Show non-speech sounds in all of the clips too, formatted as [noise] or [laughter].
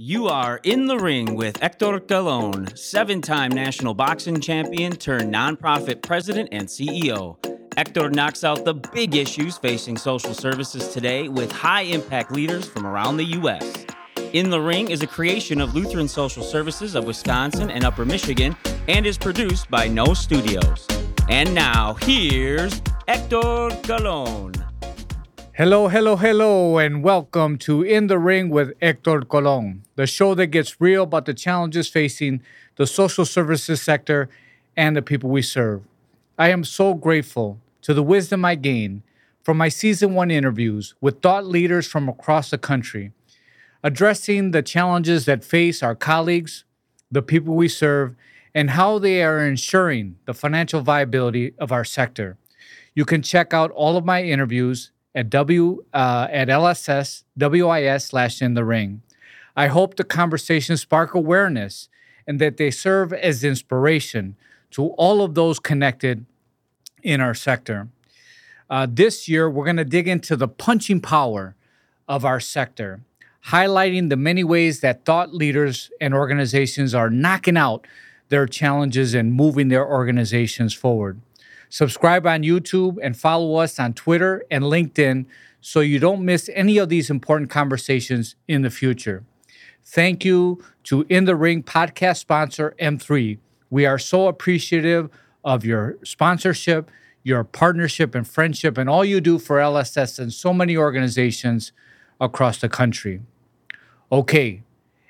You are in the ring with Hector Colon, seven time national boxing champion turned nonprofit president and CEO. Hector knocks out the big issues facing social services today with high impact leaders from around the U.S. In the Ring is a creation of Lutheran Social Services of Wisconsin and Upper Michigan and is produced by No Studios. And now, here's Hector Colon. Hello, hello, hello, and welcome to In the Ring with Hector Colon, the show that gets real about the challenges facing the social services sector and the people we serve. I am so grateful to the wisdom I gain from my season one interviews with thought leaders from across the country, addressing the challenges that face our colleagues, the people we serve, and how they are ensuring the financial viability of our sector. You can check out all of my interviews at W uh, at LSS WIS slash in the ring. I hope the conversations spark awareness and that they serve as inspiration to all of those connected in our sector. Uh, this year, we're going to dig into the punching power of our sector, highlighting the many ways that thought leaders and organizations are knocking out their challenges and moving their organizations forward. Subscribe on YouTube and follow us on Twitter and LinkedIn so you don't miss any of these important conversations in the future. Thank you to In the Ring podcast sponsor M3. We are so appreciative of your sponsorship, your partnership and friendship, and all you do for LSS and so many organizations across the country. Okay,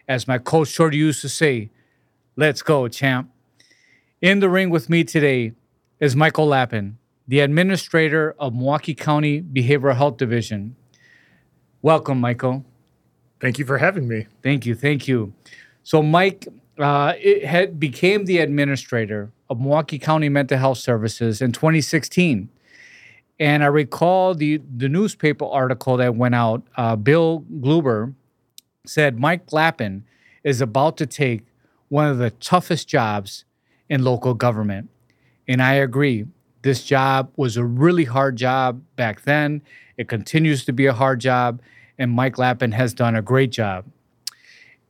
as my coach Shorty used to say, let's go, champ. In the ring with me today is Michael Lappin, the administrator of Milwaukee County Behavioral Health Division. Welcome, Michael. Thank you for having me. Thank you. Thank you. So, Mike uh, had became the administrator of Milwaukee County Mental Health Services in 2016. And I recall the, the newspaper article that went out. Uh, Bill Glauber said Mike Lappin is about to take one of the toughest jobs in local government. And I agree. This job was a really hard job back then. It continues to be a hard job. And Mike Lappin has done a great job.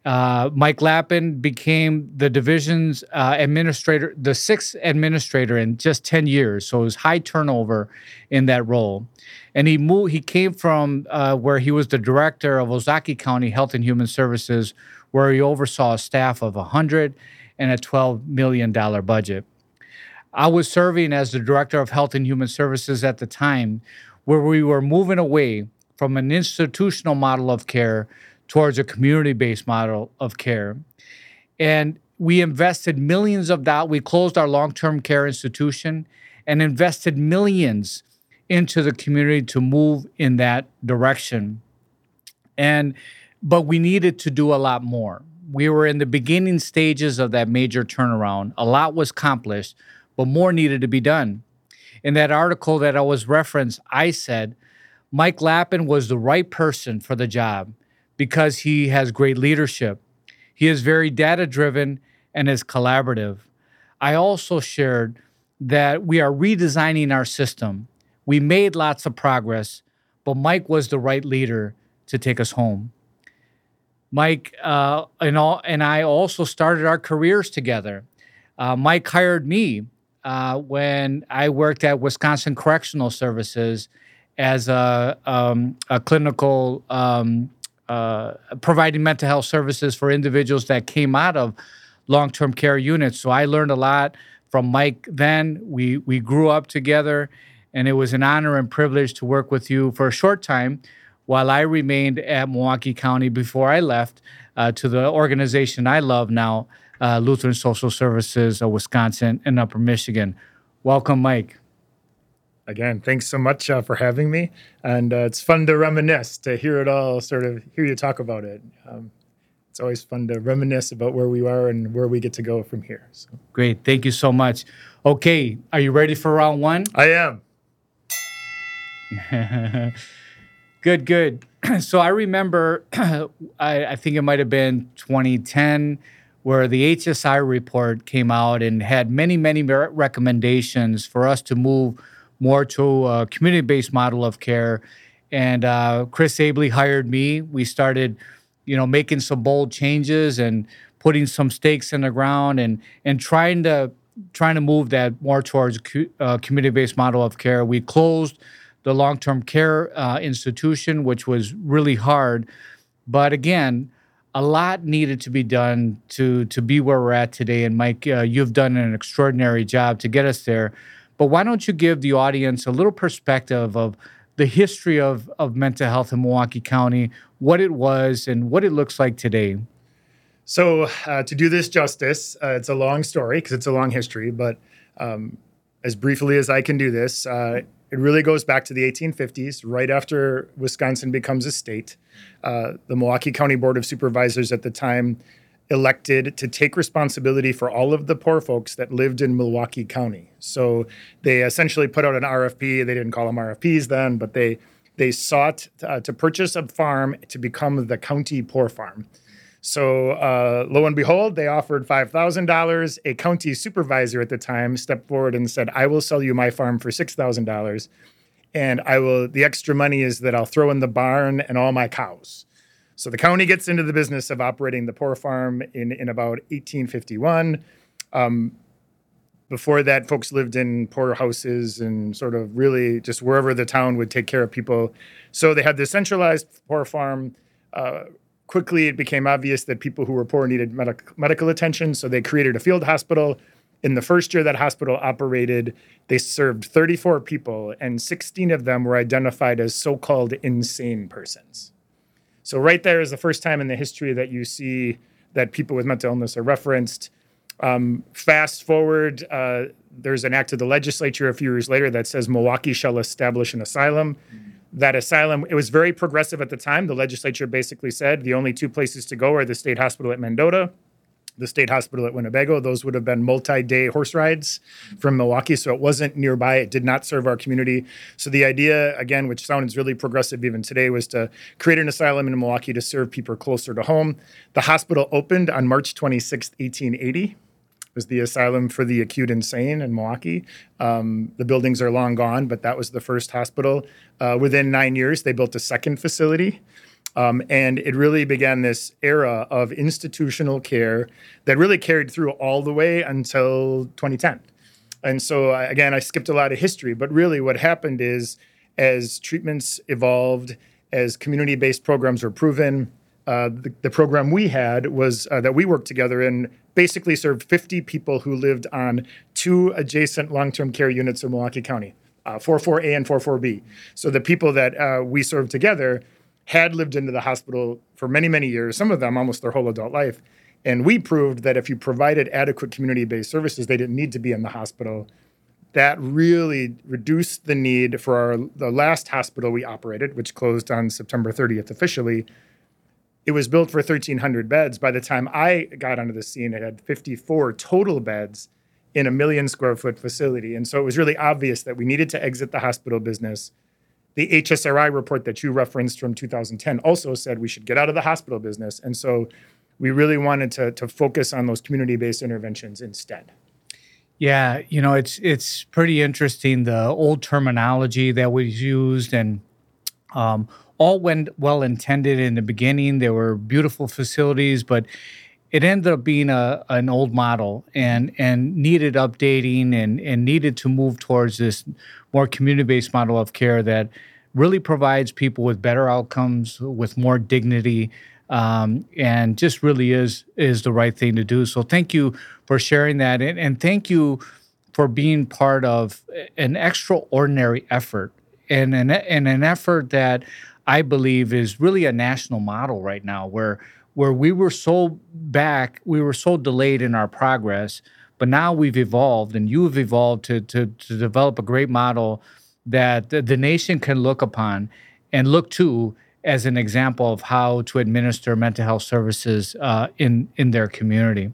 Uh, Mike Lappin became the division's uh, administrator, the sixth administrator in just 10 years. So it was high turnover in that role. And he moved, he came from uh, where he was the director of Ozaukee County Health and Human Services, where he oversaw a staff of 100 and a $12 million budget. I was serving as the director of health and human services at the time, where we were moving away from an institutional model of care towards a community based model of care. And we invested millions of dollars. We closed our long term care institution and invested millions into the community to move in that direction. And but we needed to do a lot more. We were in the beginning stages of that major turnaround. A lot was accomplished, but more needed to be done. In that article that I was referenced, I said Mike Lappin was the right person for the job because he has great leadership. He is very data driven and is collaborative. I also shared that we are redesigning our system. We made lots of progress, but Mike was the right leader to take us home. Mike uh, and all and I also started our careers together. Uh, Mike hired me uh, when I worked at Wisconsin Correctional Services as a, um, a clinical um, uh, providing mental health services for individuals that came out of long-term care units. So I learned a lot from Mike. Then we we grew up together, and it was an honor and privilege to work with you for a short time while I remained at Milwaukee County before I left uh, to the organization I love now, uh, Lutheran Social Services of Wisconsin and Upper Michigan. Welcome, Mike. Again, thanks so much uh, for having me, and uh, it's fun to reminisce to hear it all, sort of hear you talk about it. Um, it's always fun to reminisce about where we are and where we get to go from here. So. Great, thank you so much. Okay, are you ready for round one? I am. [laughs] good, good. [clears throat] so I remember, [clears throat] I, I think it might have been 2010 where the HSRI report came out and had many, many recommendations for us to move more to a community based model of care. And uh, Chris Abele hired me. We started, you know, making some bold changes and putting some stakes in the ground and and trying to trying to move that more towards uh, community-based model of care. We closed the long-term care uh, institution, which was really hard, but again, a lot needed to be done to to be where we're at today. And Mike, uh, you've done an extraordinary job to get us there. But why don't you give the audience a little perspective of the history of, of mental health in Milwaukee County, what it was, and what it looks like today? So, uh, to do this justice, uh, it's a long story because it's a long history, but um, as briefly as I can do this, uh, it really goes back to the 1850s, right after Wisconsin becomes a state. Uh, the Milwaukee County Board of Supervisors at the time elected to take responsibility for all of the poor folks that lived in Milwaukee County. So they essentially put out an RFP. They didn't call them RFPs then, but they they sought uh, to purchase a farm to become the county poor farm. So uh, lo and behold, they offered five thousand dollars. A county supervisor at the time stepped forward and said, "I will sell you my farm for six thousand dollars, and I will. The extra money is that I'll throw in the barn and all my cows." So the county gets into the business of operating the poor farm in, in about 1851. Um, before that, folks lived in poor houses and sort of really just wherever the town would take care of people. So they had this centralized poor farm. Uh, quickly, it became obvious that people who were poor needed medic- medical attention. So they created a field hospital. In the first year that hospital operated, they served 34 people, and 16 of them were identified as so called insane persons. So right there is the first time in the history that you see that people with mental illness are referenced. Um, fast forward, uh, there's an act of the legislature a few years later that says Milwaukee shall establish an asylum. Mm-hmm. That asylum, it was very progressive at the time. The legislature basically said the only two places to go are the state hospital at Mendota the state hospital at Winnebago. Those would have been multi day horse rides from Milwaukee. So it wasn't nearby. It did not serve our community. So the idea, again, which sounds really progressive even today, was to create an asylum in Milwaukee to serve people closer to home. The hospital opened on March 26, 1880 was the asylum for the acute insane in Milwaukee. Um, the buildings are long gone, but that was the first hospital. Uh, within nine years, they built a second facility. Um, and it really began this era of institutional care that really carried through all the way until 2010. And so, again, I skipped a lot of history, but really what happened is as treatments evolved, as community based programs were proven, uh, the, the, program we had was uh, that we worked together in basically served 50 people who lived on two adjacent long term care units in Milwaukee County, uh, 44A and 44B. So the people that uh, we served together had lived into the hospital for many, many years, some of them almost their whole adult life. And we proved that if you provided adequate community based services, they didn't need to be in the hospital. That really reduced the need for our, the last hospital we operated, which closed on September 30th officially. It was built for 1,300 beds. By the time I got onto the scene, it had 54 total beds in a million square foot facility. And so it was really obvious that we needed to exit the hospital business the HSRI report that you referenced from 2010 also said we should get out of the hospital business. And so we really wanted to, to focus on those community based interventions instead. Yeah, you know, it's it's pretty interesting the old terminology that was used and um, all went well intended in the beginning. There were beautiful facilities, but it ended up being a an old model and and needed updating and and needed to move towards this more community based model of care that really provides people with better outcomes, with more dignity, um, and just really is is the right thing to do. So thank you for sharing that, and, and thank you for being part of an extraordinary effort and an and an effort that I believe is really a national model right now, where where we were so back, we were so delayed in our progress, but now we've evolved, and you've evolved to to, to develop a great model that the nation can look upon and look to as an example of how to administer mental health services uh, in in their community.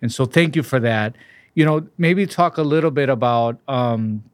And so, thank you for that. You know, maybe talk a little bit about um,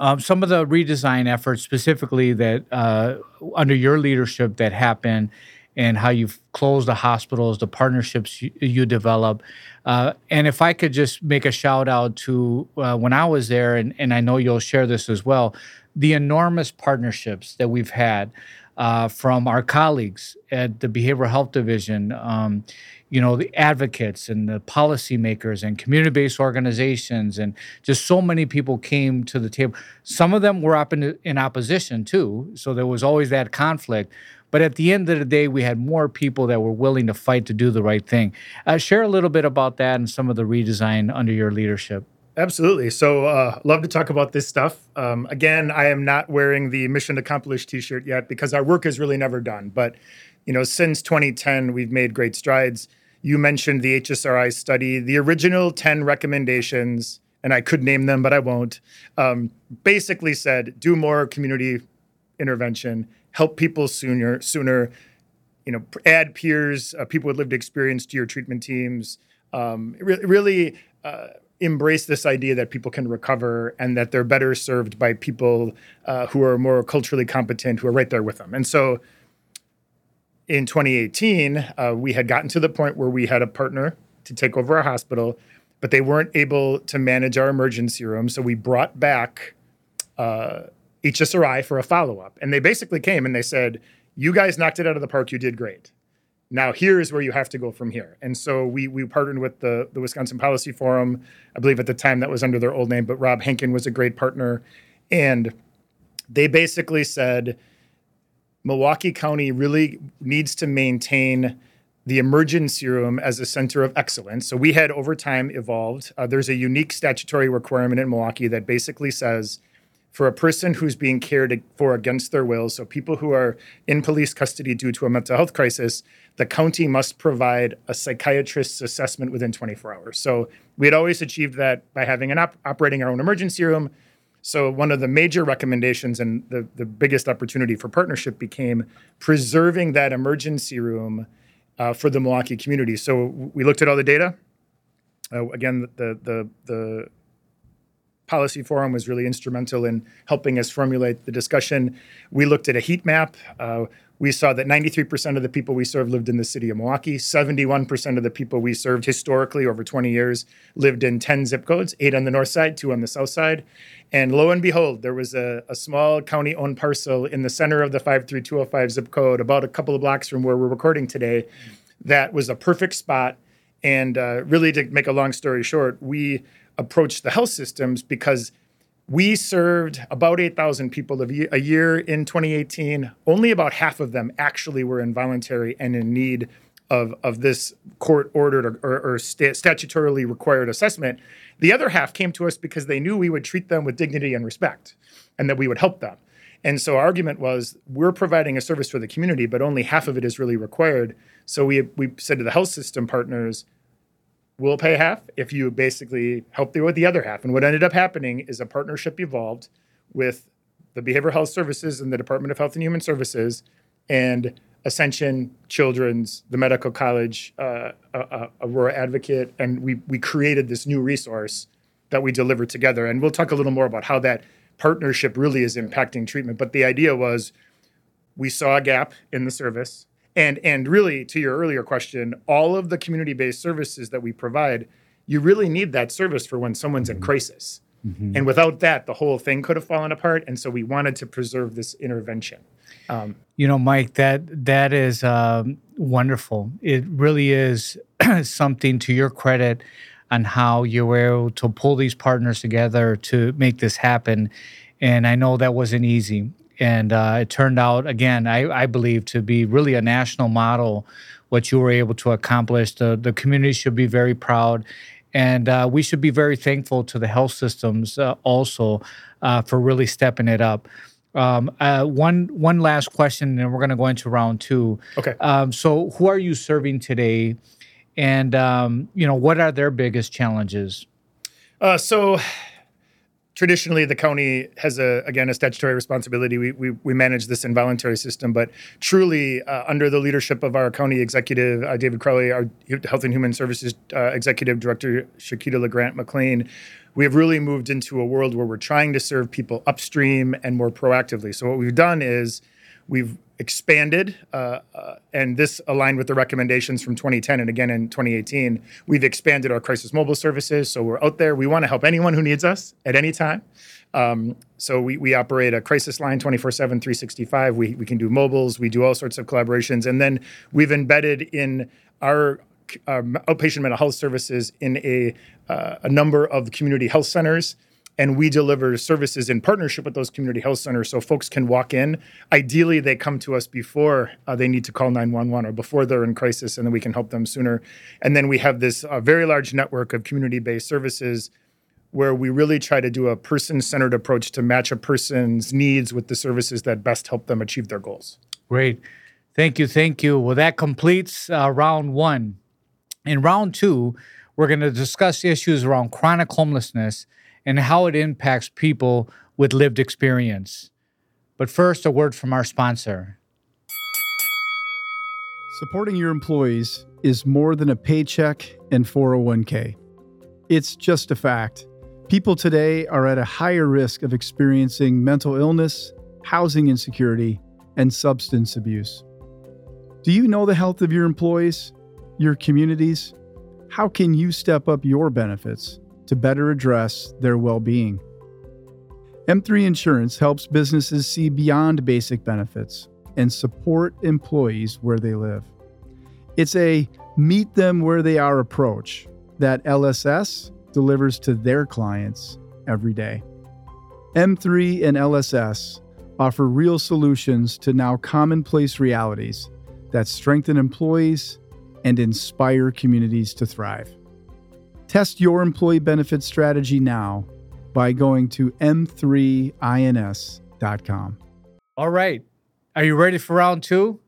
um, some of the redesign efforts, specifically that uh, under your leadership that happened, and how you've closed the hospitals, the partnerships you, you develop. Uh, and if I could just make a shout out to uh, when I was there, and, and I know you'll share this as well, the enormous partnerships that we've had. uh, from our colleagues at the Behavioral Health Division, um, you know, the advocates and the policymakers and community-based organizations, and just so many people came to the table. Some of them were up in, in opposition too, so there was always that conflict. But at the end of the day, we had more people that were willing to fight to do the right thing. Uh, share a little bit about that and some of the redesign under your leadership. Absolutely. So, uh, love to talk about this stuff. Um, again, I am not wearing the mission accomplished T-shirt yet because our work is really never done. But you know, since 2010, we've made great strides. You mentioned the HSRI study. The original 10 recommendations, and I could name them, but I won't, um, basically said do more community intervention, help people sooner, sooner, you know, add peers, uh, people with lived experience to your treatment teams. Um, re- really uh, embrace this idea that people can recover and that they're better served by people uh, who are more culturally competent, who are right there with them. And so in 2018, uh, we had gotten to the point where we had a partner to take over our hospital, but they weren't able to manage our emergency room. So we brought back uh, HSRI for a follow up. And they basically came and they said, You guys knocked it out of the park. You did great. Now here's where you have to go from here. And so we we partnered with the the Wisconsin Policy Forum. I believe at the time that was under their old name, but Rob Henken was a great partner. And they basically said, Milwaukee County really needs to maintain the emergency room as a center of excellence. So we had over time evolved. Uh, there's a unique statutory requirement in Milwaukee that basically says for a person who's being cared for against their will, so people who are in police custody due to a mental health crisis, the county must provide a psychiatrist's assessment within 24 hours. So we had always achieved that by having an op- operating our own emergency room so one of the major recommendations and the, the biggest opportunity for partnership became preserving that emergency room uh, for the Milwaukee community. So we looked at all the data. Uh, again, the, the, the policy forum was really instrumental in helping us formulate the discussion. We looked at a heat map. Uh, we saw that 93% of the people we served lived in the city of Milwaukee. 71% of the people we served historically over 20 years lived in 10 zip codes, eight on the north side, two on the south side. And lo and behold, there was a, a small county owned parcel in the center of the 53205 zip code, about a couple of blocks from where we're recording today, that was a perfect spot. And uh, really, to make a long story short, we approached the health systems because we served about 8,000 people a year in 2018. Only about half of them actually were involuntary and in need of, of this court ordered or, or, or statutorily required assessment. The other half came to us because they knew we would treat them with dignity and respect and that we would help them. And so our argument was we're providing a service for the community, but only half of it is really required. So we, we said to the health system partners, we'll pay half if you basically help them with the other half. And what ended up happening is a partnership evolved with the Behavioral Health Services and the Department of Health and Human Services and Ascension Children's, the Medical College, uh, uh, Aurora Advocate, and we we created this new resource that we delivered together. And we'll talk a little more about how that partnership really is impacting treatment. But the idea was we saw a gap in the service and and really to your earlier question all of the community-based services that we provide you really need that service for when someone's in mm-hmm. crisis. Mm-hmm. and without that the whole thing could have fallen apart and so we wanted to preserve this intervention. Um, you know mike that that is um, wonderful. It really is [clears throat] something to your credit on how you were able to pull these partners together to make this happen. And i know that wasn't easy and uh, it turned out again I, I, believe to be really a national model what you were able to accomplish. The, the community should be very proud. And uh, we should be very thankful to the health systems uh, also uh, for really stepping it up. Um, uh, one one last question and we're going to go into round two. Okay. Um, so who are you serving today? And um, you know what are their biggest challenges? Uh, so traditionally the county has a again a statutory responsibility. We, we, we manage this involuntary system but truly uh, under the leadership of our county executive uh, david crowley our health and human services uh, executive director Shakita LaGrant-McClain we have really moved into a world where we're trying to serve people upstream and more proactively. So what we've done is we've expanded, uh, uh, and this aligned with the recommendations from 2010 and again in 2018. We've expanded our crisis mobile services, so we're out there. We want to help anyone who needs us at any time. Um, so we, we operate a crisis line 24 7, 365. We, we can do mobiles, we do all sorts of collaborations. And then we've embedded in our um, outpatient mental health services in a, uh, a number of community health centers and we deliver services in partnership with those community health centers so folks can walk in. Ideally they come to us before uh, they need to call 911 or before they're in crisis and then we can help them sooner. And then we have this uh, very large network of community-based services where we really try to do a person-centered approach to match a person's needs with the services that best help them achieve their goals. Great. Thank you thank you. Well that completes uh, round one. In round two we're going to discuss issues around chronic homelessness and how it impacts people with lived experience. But first, a word from our sponsor. Supporting your employees is more than a paycheck and 401k. It's just a fact. People today are at a higher risk of experiencing mental illness, housing insecurity, and substance abuse. Do you know the health of your employees, your communities? How can you step up your benefits? To better address their well being. M3 Insurance helps businesses see beyond basic benefits and support employees where they live. It's a meet them where they are approach that LSS delivers to their clients every day. M3 and LSS offer real solutions to now commonplace realities that strengthen employees and inspire communities to thrive. Test your employee benefit strategy now by going to m3ins.com. All right. Are you ready for round two?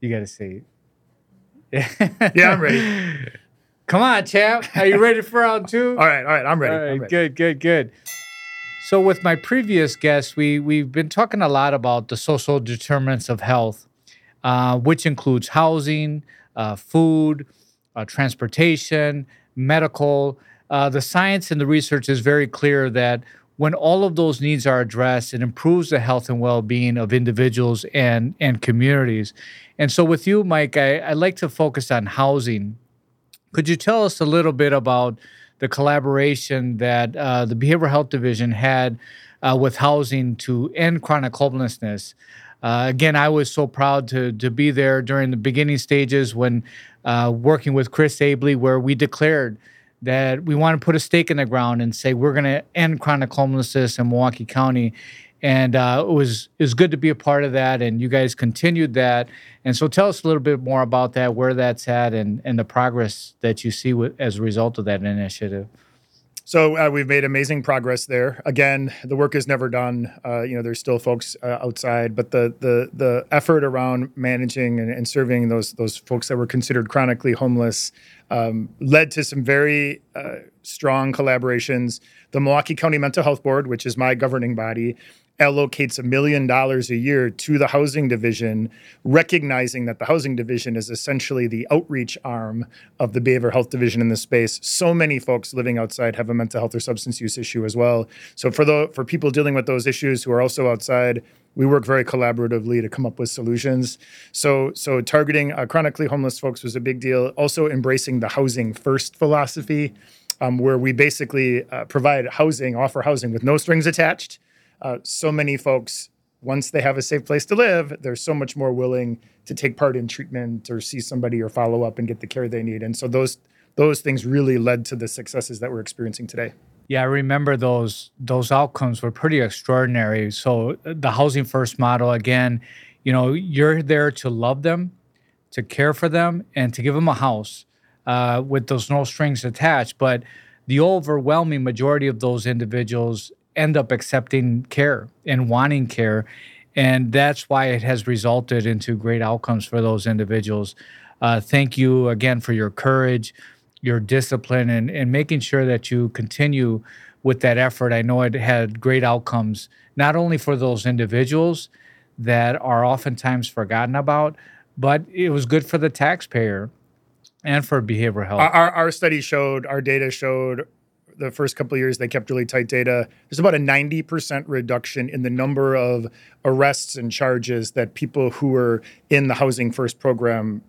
You got to say it. [laughs] yeah, I'm ready. [laughs] Come on, champ. Are you ready for round two? all right, all right. I'm ready. All right, I'm ready. good, good, good. So, with my previous guests, we we've been talking a lot about the social determinants of health, uh, which includes housing, uh, food, uh, transportation, medical. Uh, the science and the research is very clear that when all of those needs are addressed, it improves the health and well-being of individuals and and communities. And so, with you, Mike, I, I'd like to focus on housing. Could you tell us a little bit about the collaboration that uh, the Behavioral Health Division had uh, with housing to end chronic homelessness? Uh, again, I was so proud to to be there during the beginning stages when uh, working with Chris Abele, where we declared that we want to put a stake in the ground and say we're going to end chronic homelessness in Milwaukee County. And uh, it was it was good to be a part of that, and you guys continued that. And so, tell us a little bit more about that, where that's at, and and the progress that you see with, as a result of that initiative. So uh, we've made amazing progress there. Again, the work is never done. Uh, you know, there's still folks uh, outside, but the the the effort around managing and, and, serving those those folks that were considered chronically homeless um, led to some very uh, strong collaborations. The Milwaukee County Mental Health Board, which is my governing body, allocates a million dollars a year to the housing division, recognizing that the housing division is essentially the outreach arm of the behavioral health division in this space. So many folks living outside have a mental health or substance use issue as well. So for the for people dealing with those issues who are also outside, we work very collaboratively to come up with solutions. So so targeting uh, chronically homeless folks was a big deal. Also embracing the housing first philosophy. Um, where we basically uh, provide housing, offer housing with no strings attached uh, so many folks once they have a safe place to live, they're so much more willing to take part in treatment or see somebody or follow up and get the care they need. And so those those things really led to the successes that we're experiencing today. Yeah, I remember those those outcomes were pretty extraordinary. So uh, the housing first model again, you know, you're there to love them, to care for them, and to give them a house uh, with those no strings attached. But the overwhelming majority of those individuals end up accepting care and wanting care. And that's why it has resulted into great outcomes for those individuals. Uh, thank you again for your courage, your discipline, and, and making sure that you continue with that effort. I know it had great outcomes, not only for those individuals that are oftentimes forgotten about, but it was good for the taxpayer and for behavioral health. Our, our study showed, our data showed the first couple of years they kept really tight data. There's about a 90% reduction in the number of arrests and charges that people who were in the Housing First program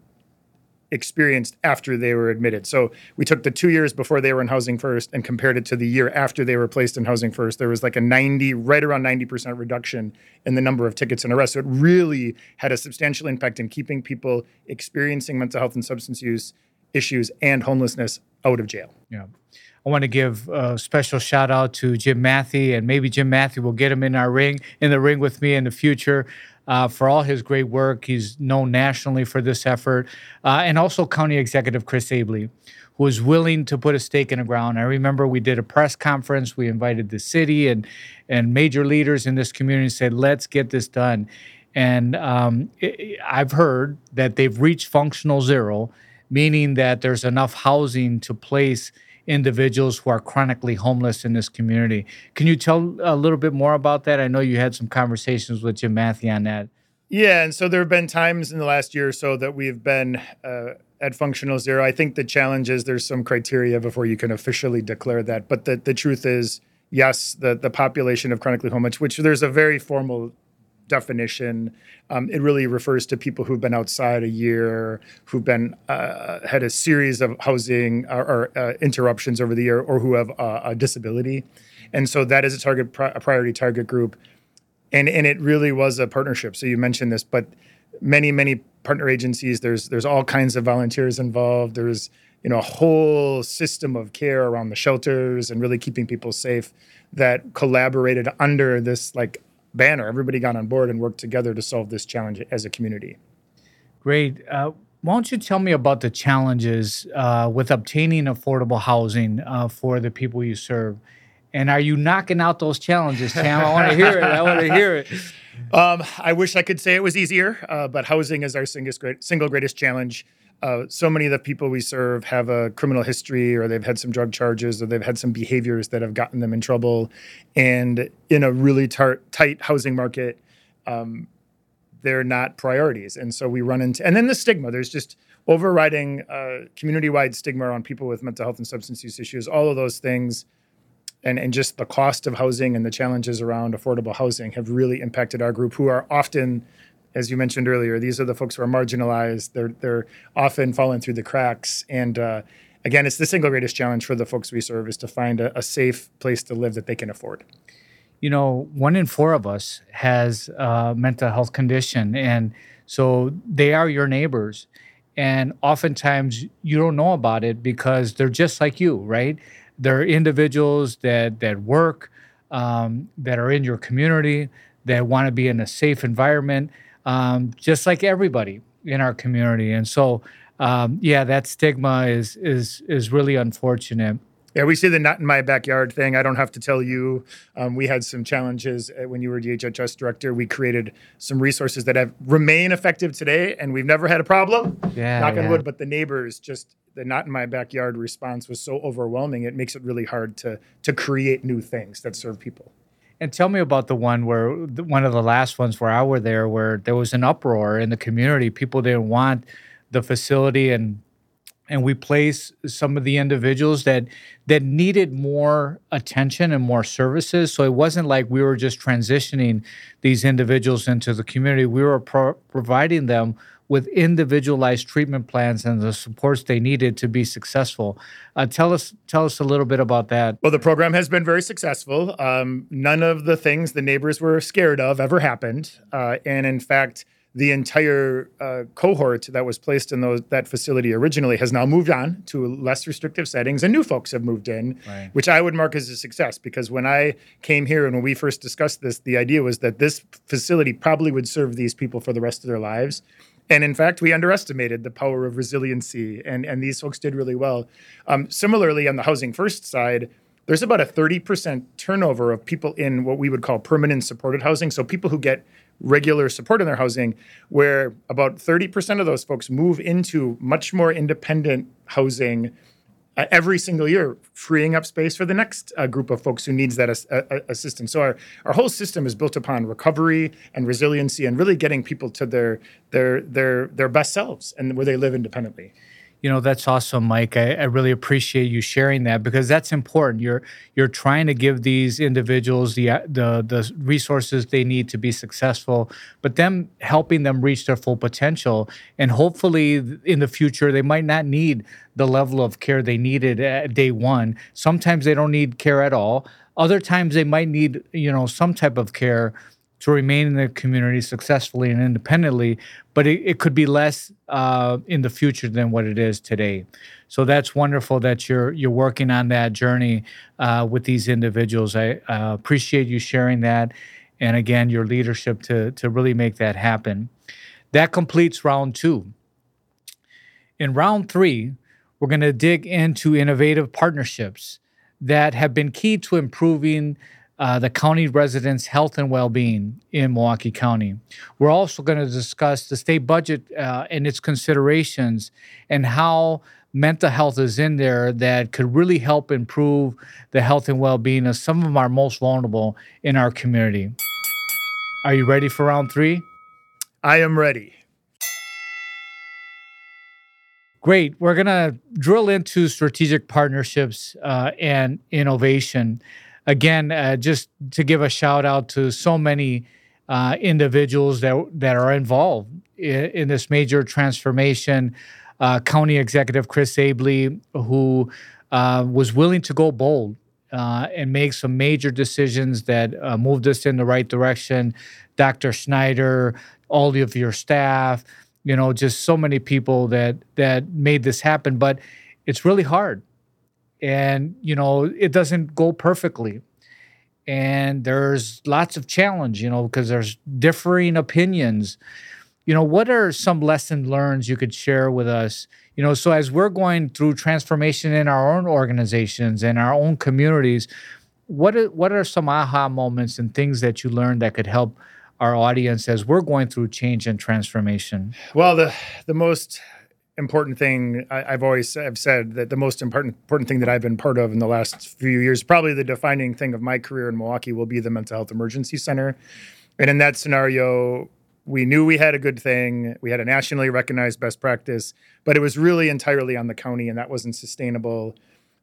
experienced after they were admitted. So we took the two years before they were in Housing First and compared it to the year after they were placed in Housing First. There was like a 90, right around 90% reduction in the number of tickets and arrests. So it really had a substantial impact in keeping people experiencing mental health and substance use issues and homelessness out of jail. Yeah. I want to give a special shout out to Jim Mathy, and maybe Jim Mathy will get him in our ring, in the ring with me in the future uh, for all his great work. He's known nationally for this effort. Uh, and also County Executive Chris Abele, who was willing to put a stake in the ground. I remember we did a press conference. We invited the city and, and major leaders in this community and said, let's get this done. And um, it, I've heard that they've reached functional zero, meaning that there's enough housing to place – individuals who are chronically homeless in this community. Can you tell a little bit more about that? I know you had some conversations with Jim Mathy on that. Yeah, and so there have been times in the last year or so that we've been uh, at functional zero. I think the challenge is there's some criteria before you can officially declare that. But the, the truth is, yes, the, the population of chronically homeless, which there's a very formal definition. Um, it really refers to people who've been outside a year, who've been uh, had a series of housing or, or uh, interruptions over the year, or who have uh, a disability, and so that is a target a priority target group, and and it really was a partnership. So you mentioned this, but many many partner agencies. There's there's all kinds of volunteers involved. There's you know a whole system of care around the shelters and really keeping people safe that collaborated under this like banner. Everybody got on board and worked together to solve this challenge as a community. Great. Uh, why don't you tell me about the challenges uh, with obtaining affordable housing uh, for the people you serve? And are you knocking out those challenges, Tam? I want to hear it. I want to hear it. Um, I wish I could say it was easier, uh, but housing is our single greatest challenge uh, so many of the people we serve have a criminal history or they've had some drug charges or they've had some behaviors that have gotten them in trouble. And in a really tar- tight housing market, um, they're not priorities. And so we run into, and then the stigma, there's just overriding uh, community wide stigma around people with mental health and substance use issues, all of those things. And, and just the cost of housing and the challenges around affordable housing have really impacted our group, who are often as you mentioned earlier, these are the folks who are marginalized. They're they're often falling through the cracks. And uh, again, it's the single greatest challenge for the folks we serve is to find a, a, safe place to live that they can afford. You know, one in four of us has a mental health condition, and so they are your neighbors. And oftentimes you don't know about it because they're just like you, right? They're individuals that that work, um, that are in your community, that want to be in a safe environment um, just like everybody in our community. And so, um, yeah, that stigma is is is really unfortunate. Yeah, we see the not in my backyard thing. I don't have to tell you. Um, we had some challenges uh, when you were DHHS director. We created some resources that have remain effective today, and we've never had a problem. Yeah, knock yeah. on wood. But the neighbors just the not in my backyard response was so overwhelming. It makes it really hard to to create new things that serve people. And tell me about the one where one of the last ones where I were there, where there was an uproar in the community. People didn't want the facility, and and we placed some of the individuals that that needed more attention and more services. So it wasn't like we were just transitioning these individuals into the community. We were pro- providing them with individualized treatment plans and the supports they needed to be successful. Uh, tell us tell us a little bit about that. Well, the program has been very successful. Um, none of the things the neighbors were scared of ever happened, uh, and in fact. The entire uh, cohort that was placed in those, that facility originally has now moved on to less restrictive settings, and new folks have moved in, right. which I would mark as a success. Because when I came here and when we first discussed this, the idea was that this facility probably would serve these people for the rest of their lives and in fact, we underestimated the power of resiliency, and, and these folks did really well. Um, similarly, on the Housing First side, there's about a 30% turnover of people in what we would call permanent supported housing. So people who get regular support in their housing, where about 30% of those folks move into much more independent housing uh, every single year, freeing up space for the next uh, group of folks who needs that as, uh, uh, assistance. So our, our whole system is built upon recovery and resiliency, and really getting people to their their their their best selves and where they live independently. You know, that's awesome, Mike. I, I, really appreciate you sharing that because that's important. You're you're trying to give these individuals the the the resources they need to be successful, but them helping them reach their full potential. And hopefully, in the future, they might not need the level of care they needed at day one. Sometimes they don't need care at all. Other times they might need, you know, some type of care to remain in the community successfully and independently, but it, it could be less uh, in the future than what it is today. So that's wonderful that you're you're working on that journey uh, with these individuals. I uh, appreciate you sharing that, and again, your leadership to to really make that happen. That completes round two. In round three, we're going to dig into innovative partnerships that have been key to improving uh, the county residents' health and well being in Milwaukee County. We're also going to discuss the state budget uh, and its considerations and how mental health is in there that could really help improve the health and well being of some of our most vulnerable in our community. Are you ready for round three? I am ready. Great. We're going to drill into strategic partnerships uh, and innovation again, uh, just to give a shout out to so many uh, individuals that that are involved in, in this major transformation. Uh, County Executive Chris Abele, who uh, was willing to go bold uh, and make some major decisions that uh, moved us in the right direction. Dr. Schneider, all of your staff, you know, just so many people that that made this happen. But it's really hard and you know it doesn't go perfectly. And there's lots of challenge you know because there's differing opinions. You know what are some lesson learned you could share with us? You know so as we're going through transformation in our own organizations and our own communities what are, what are some aha moments and things that you learned that could help our audience as we're going through change and transformation? Well the the most important thing I, have always I've said that the most important important thing that I've been part of in the last few years, probably the defining thing of my career in Milwaukee, will be the mental health emergency center. And in that scenario, we knew we had a good thing. We had a nationally recognized best practice, but it was really entirely on the county, and that wasn't sustainable.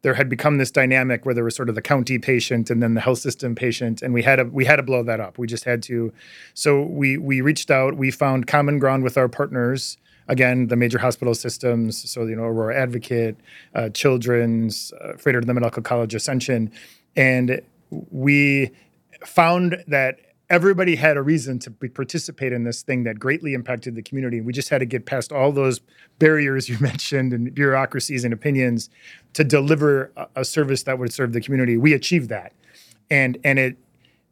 There had become this dynamic where there was sort of the county patient and then the health system patient, and we had to we had to blow that up. We just had to. So we we reached out. We found common ground with our partners again, the major hospital systems, so you know, Aurora Advocate, uh, Children's, uh, Froedtert the Medical College Ascension, and we found that everybody had a reason to participate in this thing that greatly impacted the community. We just had to get past all those barriers [laughs] you mentioned and bureaucracies and opinions to deliver a, a service that would serve the community. We achieved that, and and it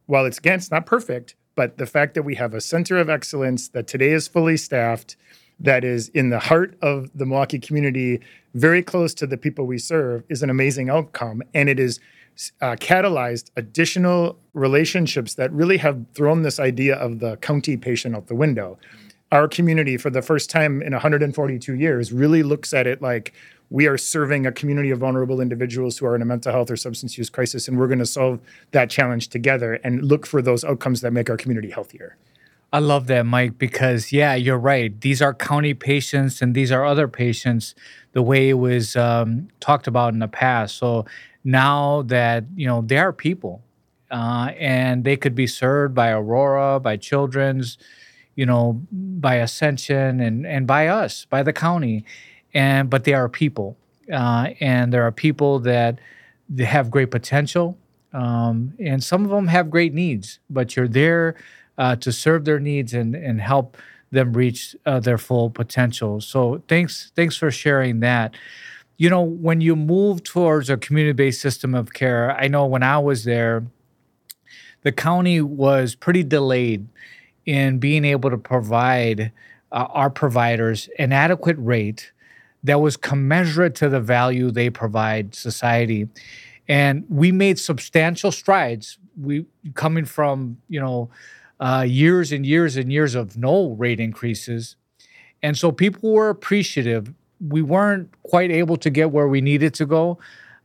while it's again it's not perfect, but the fact that we have a center of excellence that today is fully staffed that is in the heart of the Milwaukee community, very close to the people we serve, is an amazing outcome. And it uh, catalyzed additional relationships that really have thrown this idea of the county patient out the window. Our community, for the first time in 142 years, really looks at it like we are serving a community of vulnerable individuals who are in a mental health or substance use crisis, and we're going to solve that challenge together and look for those outcomes that make our community healthier. I love that, Mike, because yeah, you're right. These are county patients and these are other patients the way it was um, talked about in the past. So now that, you know, they are people uh, and they could be served by Aurora, by Children's, you know, by Ascension and, and by us, by the county. And, but they are people. Uh, and there are people that have great potential. Um, and some of them have great needs, but you're there uh, to serve their needs and and help them reach uh, their full potential. So thanks thanks for sharing that. You know, when you move towards a community-based system of care, I know when I was there, the county was pretty delayed in being able to provide uh, our providers an adequate rate that was commensurate to the value they provide society. And we made substantial strides. We coming from, you know, uh, years and years and years of no rate increases. And so people were appreciative. We weren't quite able to get where we needed to go.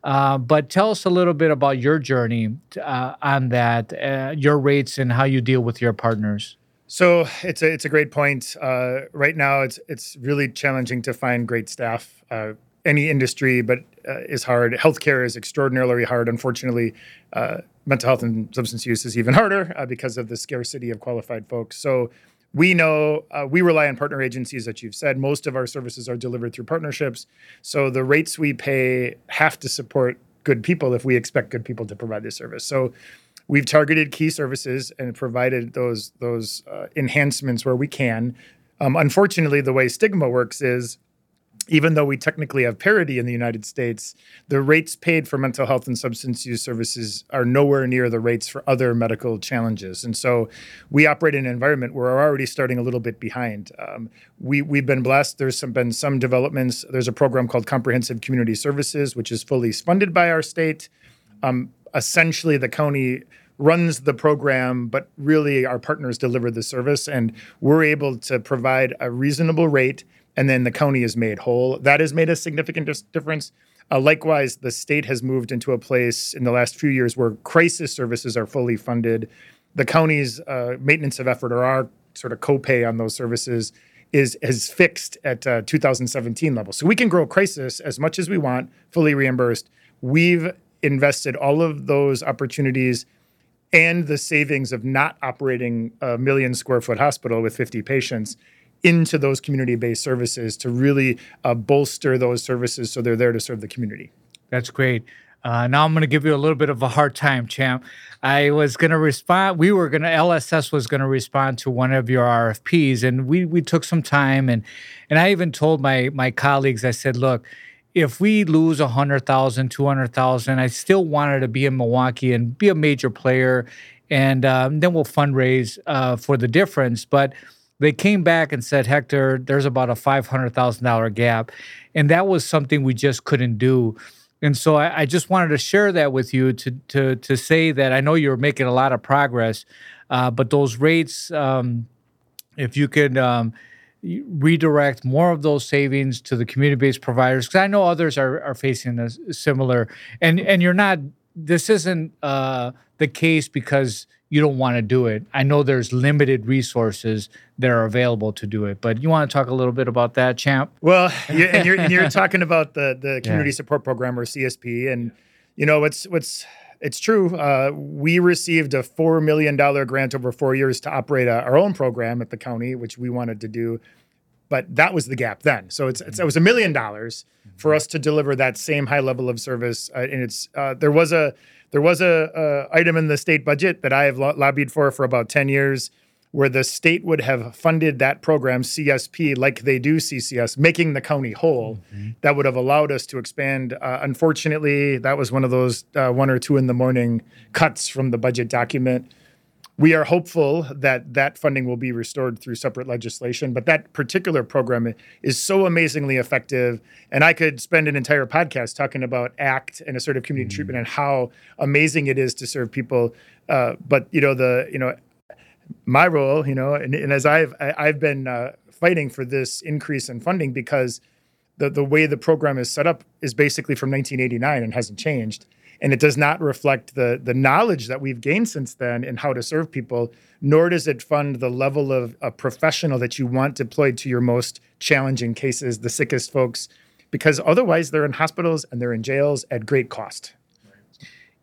Uh, but tell us a little bit about your journey uh, on that, uh, your rates, and how you deal with your partners. So it's a it's a great point. Uh, right now, it's it's really challenging to find great staff. Uh, any industry, but is hard. Healthcare is extraordinarily hard. Unfortunately, mental health and substance use is even [laughs] harder uh, because of the scarcity of qualified folks. So we know uh, we rely on partner agencies that you've said. Most of our services are delivered through partnerships. So the rates we pay have to support good people if we expect good people to provide this service. So we've targeted key services and provided those those uh, enhancements where we can. Um, unfortunately, the way stigma works is even though we technically have parity in the United States, the rates paid for mental health and substance use services are nowhere near the rates for other medical challenges. And so we operate in an environment where we're already starting a little bit behind. Um, we, we've been blessed. There's some, been some developments. There's a program called Comprehensive Community Services, which is fully funded by our state. Um, essentially, the county runs the program, but really our partners deliver the service, and we're able to provide a reasonable rate, and then the county is made whole. That has made a significant dis- difference. Uh, likewise, the state has moved into a place in the last few years where crisis services are fully funded. The county's uh, maintenance of effort or our sort of copay on those services is is fixed at uh, 2017 level. So we can grow crisis as much as we want, fully reimbursed. We've invested all of those opportunities and the savings of not operating a million square foot hospital with 50 patients into those community based services to really uh, bolster those services so they're there to serve the community. That's great. Uh, now I'm going to give you a little bit of a hard time, champ. I was going to respond. We were going to LSS was going to respond to one of your RFPs, and we we took some time and and I even told my my colleagues. I said, look, if we lose 100,000, 200,000, I still wanted to be in Milwaukee and be a major player. And um, then we'll fundraise uh, for the difference. But they came back and said, Hector, there's about a $500,000 gap. And that was something we just couldn't do. And so I, I, just wanted to share that with you to, to, to say that I know you're making a lot of progress, uh, but those rates, um, if you could um, redirect more of those savings to the community-based providers because I know others are, are facing a similar and and you're not this isn't uh, the case because you don't want to do it. I know there's limited resources that are available to do it, but you want to talk a little bit about that, Champ? Well, you're, and you're, and you're [laughs] talking about the the community yeah. support program or CSP, and you know what's what's it's true. Uh, we received a $4 million grant over four years to operate a, our own program at the county, which we wanted to do. But that was the gap then. So it's, it's it was a million dollars for us to deliver that same high level of service. Uh, and it's uh, there was a there was a, a, item in the state budget that I have lo- lobbied for for about 10 years where the state would have funded that program, CSP, like they do CCS, making the county whole. Mm-hmm. That would have allowed us to expand. Uh, unfortunately, that was one of those uh, one or two in the morning cuts from the budget document. We are hopeful that that funding will be restored through separate legislation, but that particular program is so amazingly effective. And I could spend an entire podcast talking about ACT and assertive community mm-hmm. treatment and how amazing it is to serve people. Uh, but you know the you know my role, you know, and, and as I've I've been uh, fighting for this increase in funding because the the way the program is set up is basically from 1989 and hasn't changed, and it does not reflect the the knowledge that we've gained since then in how to serve people. Nor does it fund the level of a professional that you want deployed to your most challenging cases, the sickest folks, because otherwise they're in hospitals and they're in jails at great cost.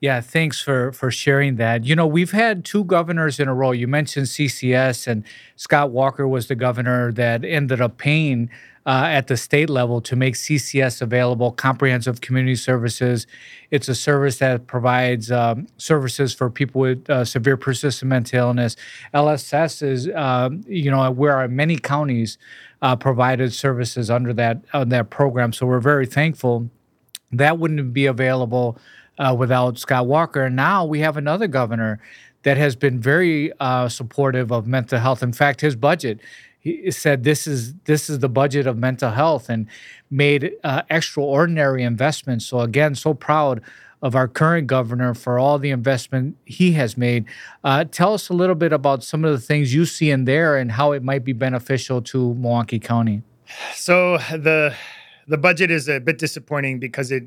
Yeah, thanks for for sharing that. You know, we've had two governors in a row. You mentioned CCS, and Scott Walker was the governor that ended up paying uh, at the state level to make CCS available, comprehensive community services. It's a service that provides um, services for people with uh, severe persistent mental illness. LSS is, uh, you know, where many counties uh, provided services under that that program. So we're very thankful that wouldn't be available uh, without Scott Walker. And now we have another governor that has been very uh, supportive of mental health. In fact, his budget he said this is this is the budget of mental health and made uh, extraordinary investments. So again, so proud of our current governor for all the investment he has made. Uh, tell us a little bit about some of the things you see in there and how it might be beneficial to Milwaukee County. So the the budget is a bit disappointing because it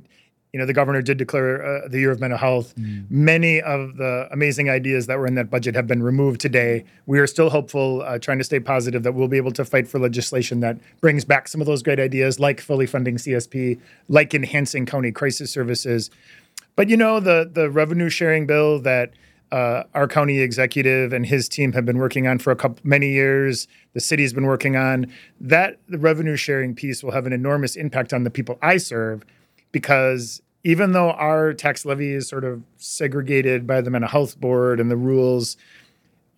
you know, the governor did declare uh, the year of mental health. Mm. Many of the amazing ideas that were in that budget have been removed today. We are still hopeful, uh, trying to stay positive that we'll be able to fight for legislation that brings back some of those great ideas, like fully funding CSP, like enhancing county crisis services. But you know, the the revenue sharing bill that uh, our county executive and his team have been working on for a couple many years. The city's been working on that. The revenue sharing piece will have an enormous impact on the people I serve because even though our tax levy is sort of segregated by the mental health board and the rules,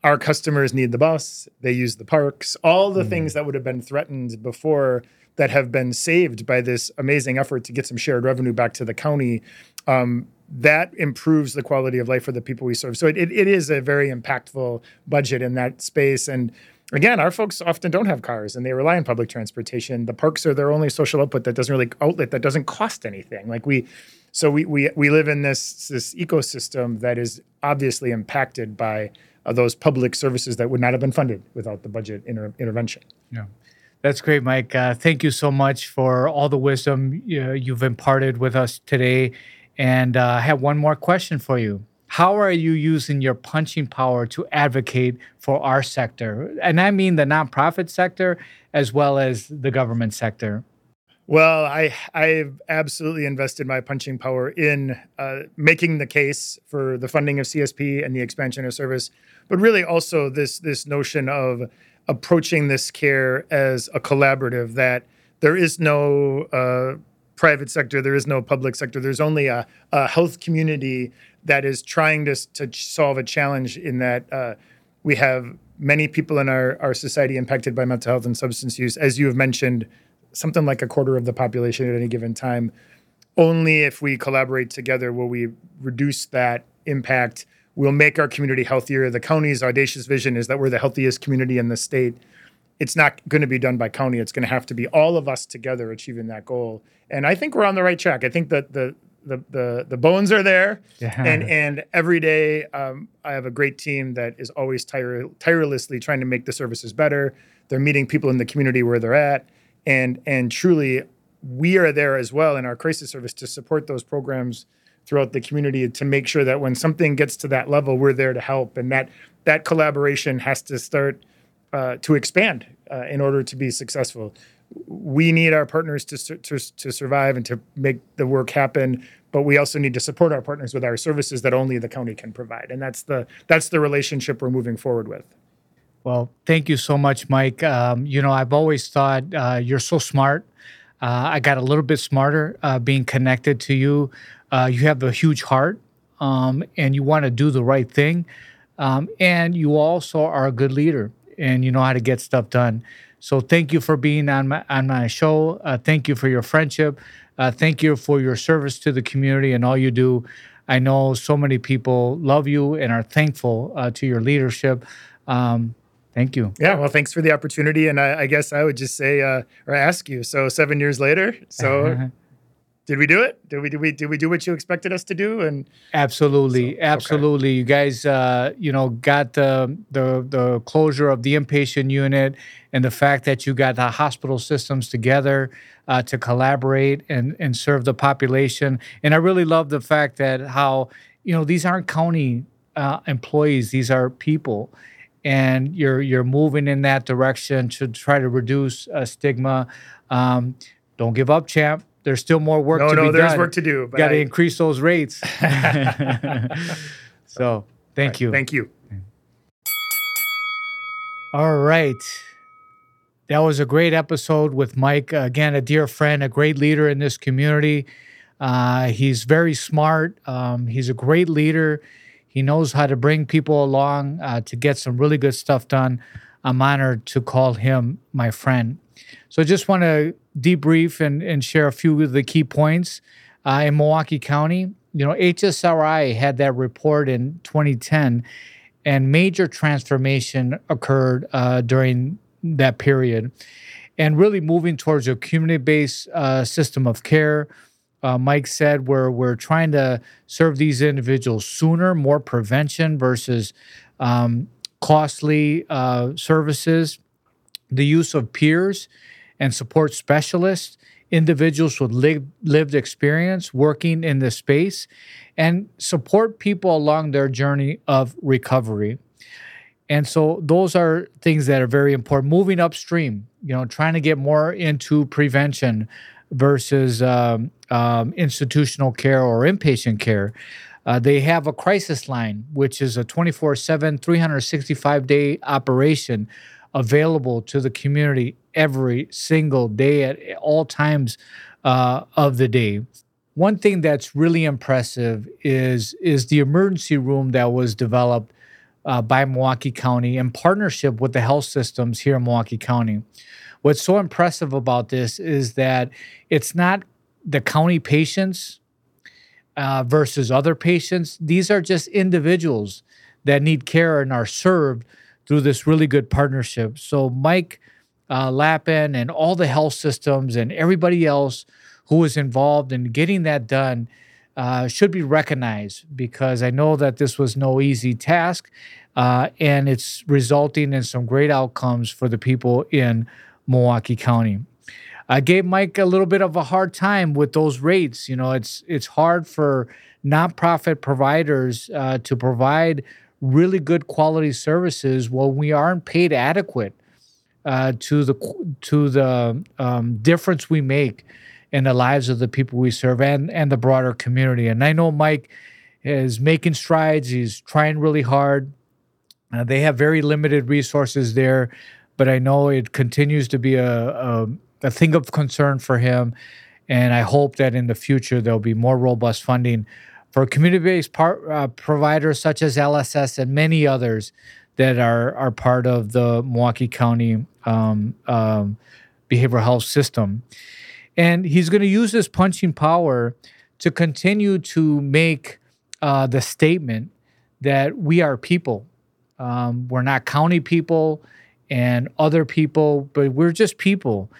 our customers need the bus, they use the parks, all the mm. things that would have been threatened before that have been saved by this amazing effort to get some shared revenue back to the county. Um, that improves the quality of life for the people we serve. So it, it, it is a very impactful budget in that space. And again, our folks often don't have cars and they rely on public transportation. The parks are their only social output that doesn't really outlet that doesn't cost anything. Like we, so we we we live in this this ecosystem that is obviously impacted by uh, those public services that would not have been funded without the budget inter- intervention. Yeah. That's great, Mike. Uh, thank you so much for all the wisdom uh, you've imparted with us today. And uh, I have one more question for you how are you using your punching power to advocate for our sector? And I mean the nonprofit sector as well as the government sector. Well, I I've absolutely invested my punching power in uh, making the case for the funding of CSP and the expansion of service, but really also this this notion of approaching this care as a collaborative. That there is no uh, private sector, there is no public sector. There's only a, a health community that is trying to, to solve a challenge in that uh, we have many people in our, our society impacted by mental health and substance use. As you have mentioned, something like a quarter of the population at any given time. Only if we collaborate together will we reduce that impact. We'll make our community healthier. The county's audacious vision is that we're the healthiest community in the state. It's not going to be done by county. It's going to have to be all of us together achieving that goal. And I think we're on the right track. I think that the the the the bones are there, yeah. and and every day um, I have a great team that is always tire, tirelessly trying to make the services better. They're meeting people in the community where they're at, and and truly we are there as well in our crisis service to support those programs throughout the community to make sure that when something gets to that level, we're there to help, and that that collaboration has to start uh, to expand uh, in order to be successful. We need our partners to, to, to survive and to make the work happen but we also need to support our partners with our services that only the county can provide and that's the that's the relationship we're moving forward with. Well thank you so much mike. Um, you know i've always thought uh, you're so smart. Uh, i got a little bit smarter uh, being connected to you. Uh, you have a huge heart um, and you want to do the right thing. Um, and you also are a good leader and you know how to get stuff done so thank you for being on my on my show. Uh, thank you for your friendship. Uh, thank you for your service to the community and all you do. I know so many people love you and are thankful uh, to your leadership. Um, thank you. Yeah, well, thanks for the opportunity. And I, I guess I would just say uh, or ask you. So seven years later, so [laughs] did we do it? Did we did we did we do what you expected us to do? And absolutely, so, absolutely. Okay. You guys, uh, you know, got the the the closure of the inpatient unit and the fact that you got the hospital systems together uh, to collaborate and and serve the population. And I really love the fact that how you know these aren't county uh, employees; these are people and you're you're moving in that direction to try to reduce uh, stigma. Um, don't give up, champ there's still more work no, to no, be done. No, there's work to do. Got to increase those rates. [laughs] so, thank right, you. Thank you. All right. That was a great episode with Mike. Again, a dear friend, a great leader in this community. Uh, he's very smart. Um, he's a great leader. He knows how to bring people along uh, to get some really good stuff done. I'm honored to call him my friend. So, I just want to debrief and, and share a few of the key points. Uh, in Milwaukee County, you know, HSRI had that report in 2010, and major transformation occurred uh, during that period. And really moving towards a community based uh, system of care. Uh, Mike said we're, we're trying to serve these individuals sooner, more prevention versus um, costly uh, services, the use of peers and support specialists individuals with li- lived experience working in this space and support people along their journey of recovery. And so those are things that are very important. Moving upstream, you know, trying to get more into prevention versus um, um, institutional care or inpatient care. Uh, they have a crisis line, which is a 24 7, 365 day operation available to the community every single day at all times uh, of the day. One thing that's really impressive is is the emergency room that was developed uh, by Milwaukee County in partnership with the health systems here in Milwaukee County. What's so impressive about this is that it's not the county patients uh, versus other patients. These are just individuals that need care and are served through this really good partnership. So, Mike uh, Lappen and all the health systems and everybody else who was involved in getting that done uh, should be recognized because I know that this was no easy task uh, and it's resulting in some great outcomes for the people in Milwaukee County. I gave Mike a little bit of a hard time with those rates. You know, it's it's hard for nonprofit providers uh, to provide really good quality services when we aren't paid adequate uh, to the to the um, difference we make in the lives of the people we serve and and the broader community. And I know Mike is making strides. He's trying really hard. Uh, they have very limited resources there, but I know it continues to be a, a, a thing of concern for him. And I hope that in the future there'll be more robust funding for community-based part, uh, providers such as LSS and many others that are are part of the Milwaukee County um, um, behavioral health system. And he's going to use this punching power to continue to make uh, the statement that we are people. Um, we're not county people and other people, but we're just people.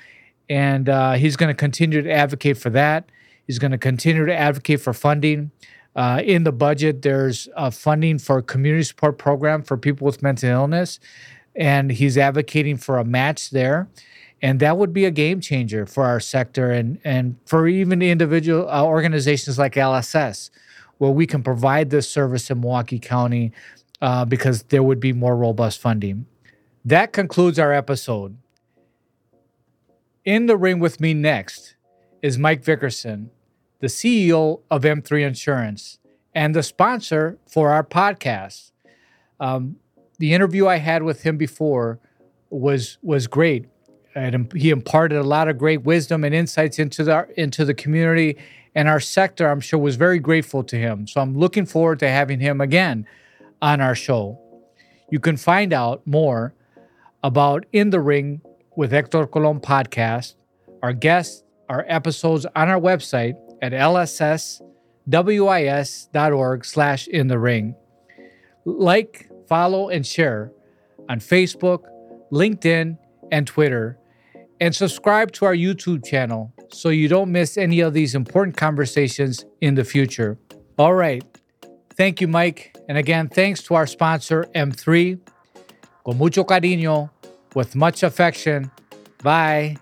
And uh, he's going to continue to advocate for that. He's going to continue to advocate for funding. Uh, in the budget, there's uh, funding for a community support program for people with mental illness, and he's advocating for a match there and that would be a game changer for our sector and and for even individual uh, organizations like LSS, where we can provide this service in Milwaukee County uh, because there would be more robust funding. That concludes our episode. In the ring with me next is Mike Victorson, the CEO of M3 Insurance and the sponsor for our podcast. Um, the interview I had with him before was was great and he imparted a lot of great wisdom and insights into the into the community and our sector. I'm sure was very grateful to him. So I'm looking forward to having him again on our show. You can find out more about In the Ring with Hector Colon podcast, our guests, our episodes on our website at lsswis.org slash in the ring. Like, follow, and share on Facebook, LinkedIn, and Twitter and subscribe to our YouTube channel so you don't miss any of these important conversations in the future. All right. Thank you, Mike. And again, thanks to our sponsor, M3. Con mucho cariño, with much affection. Bye.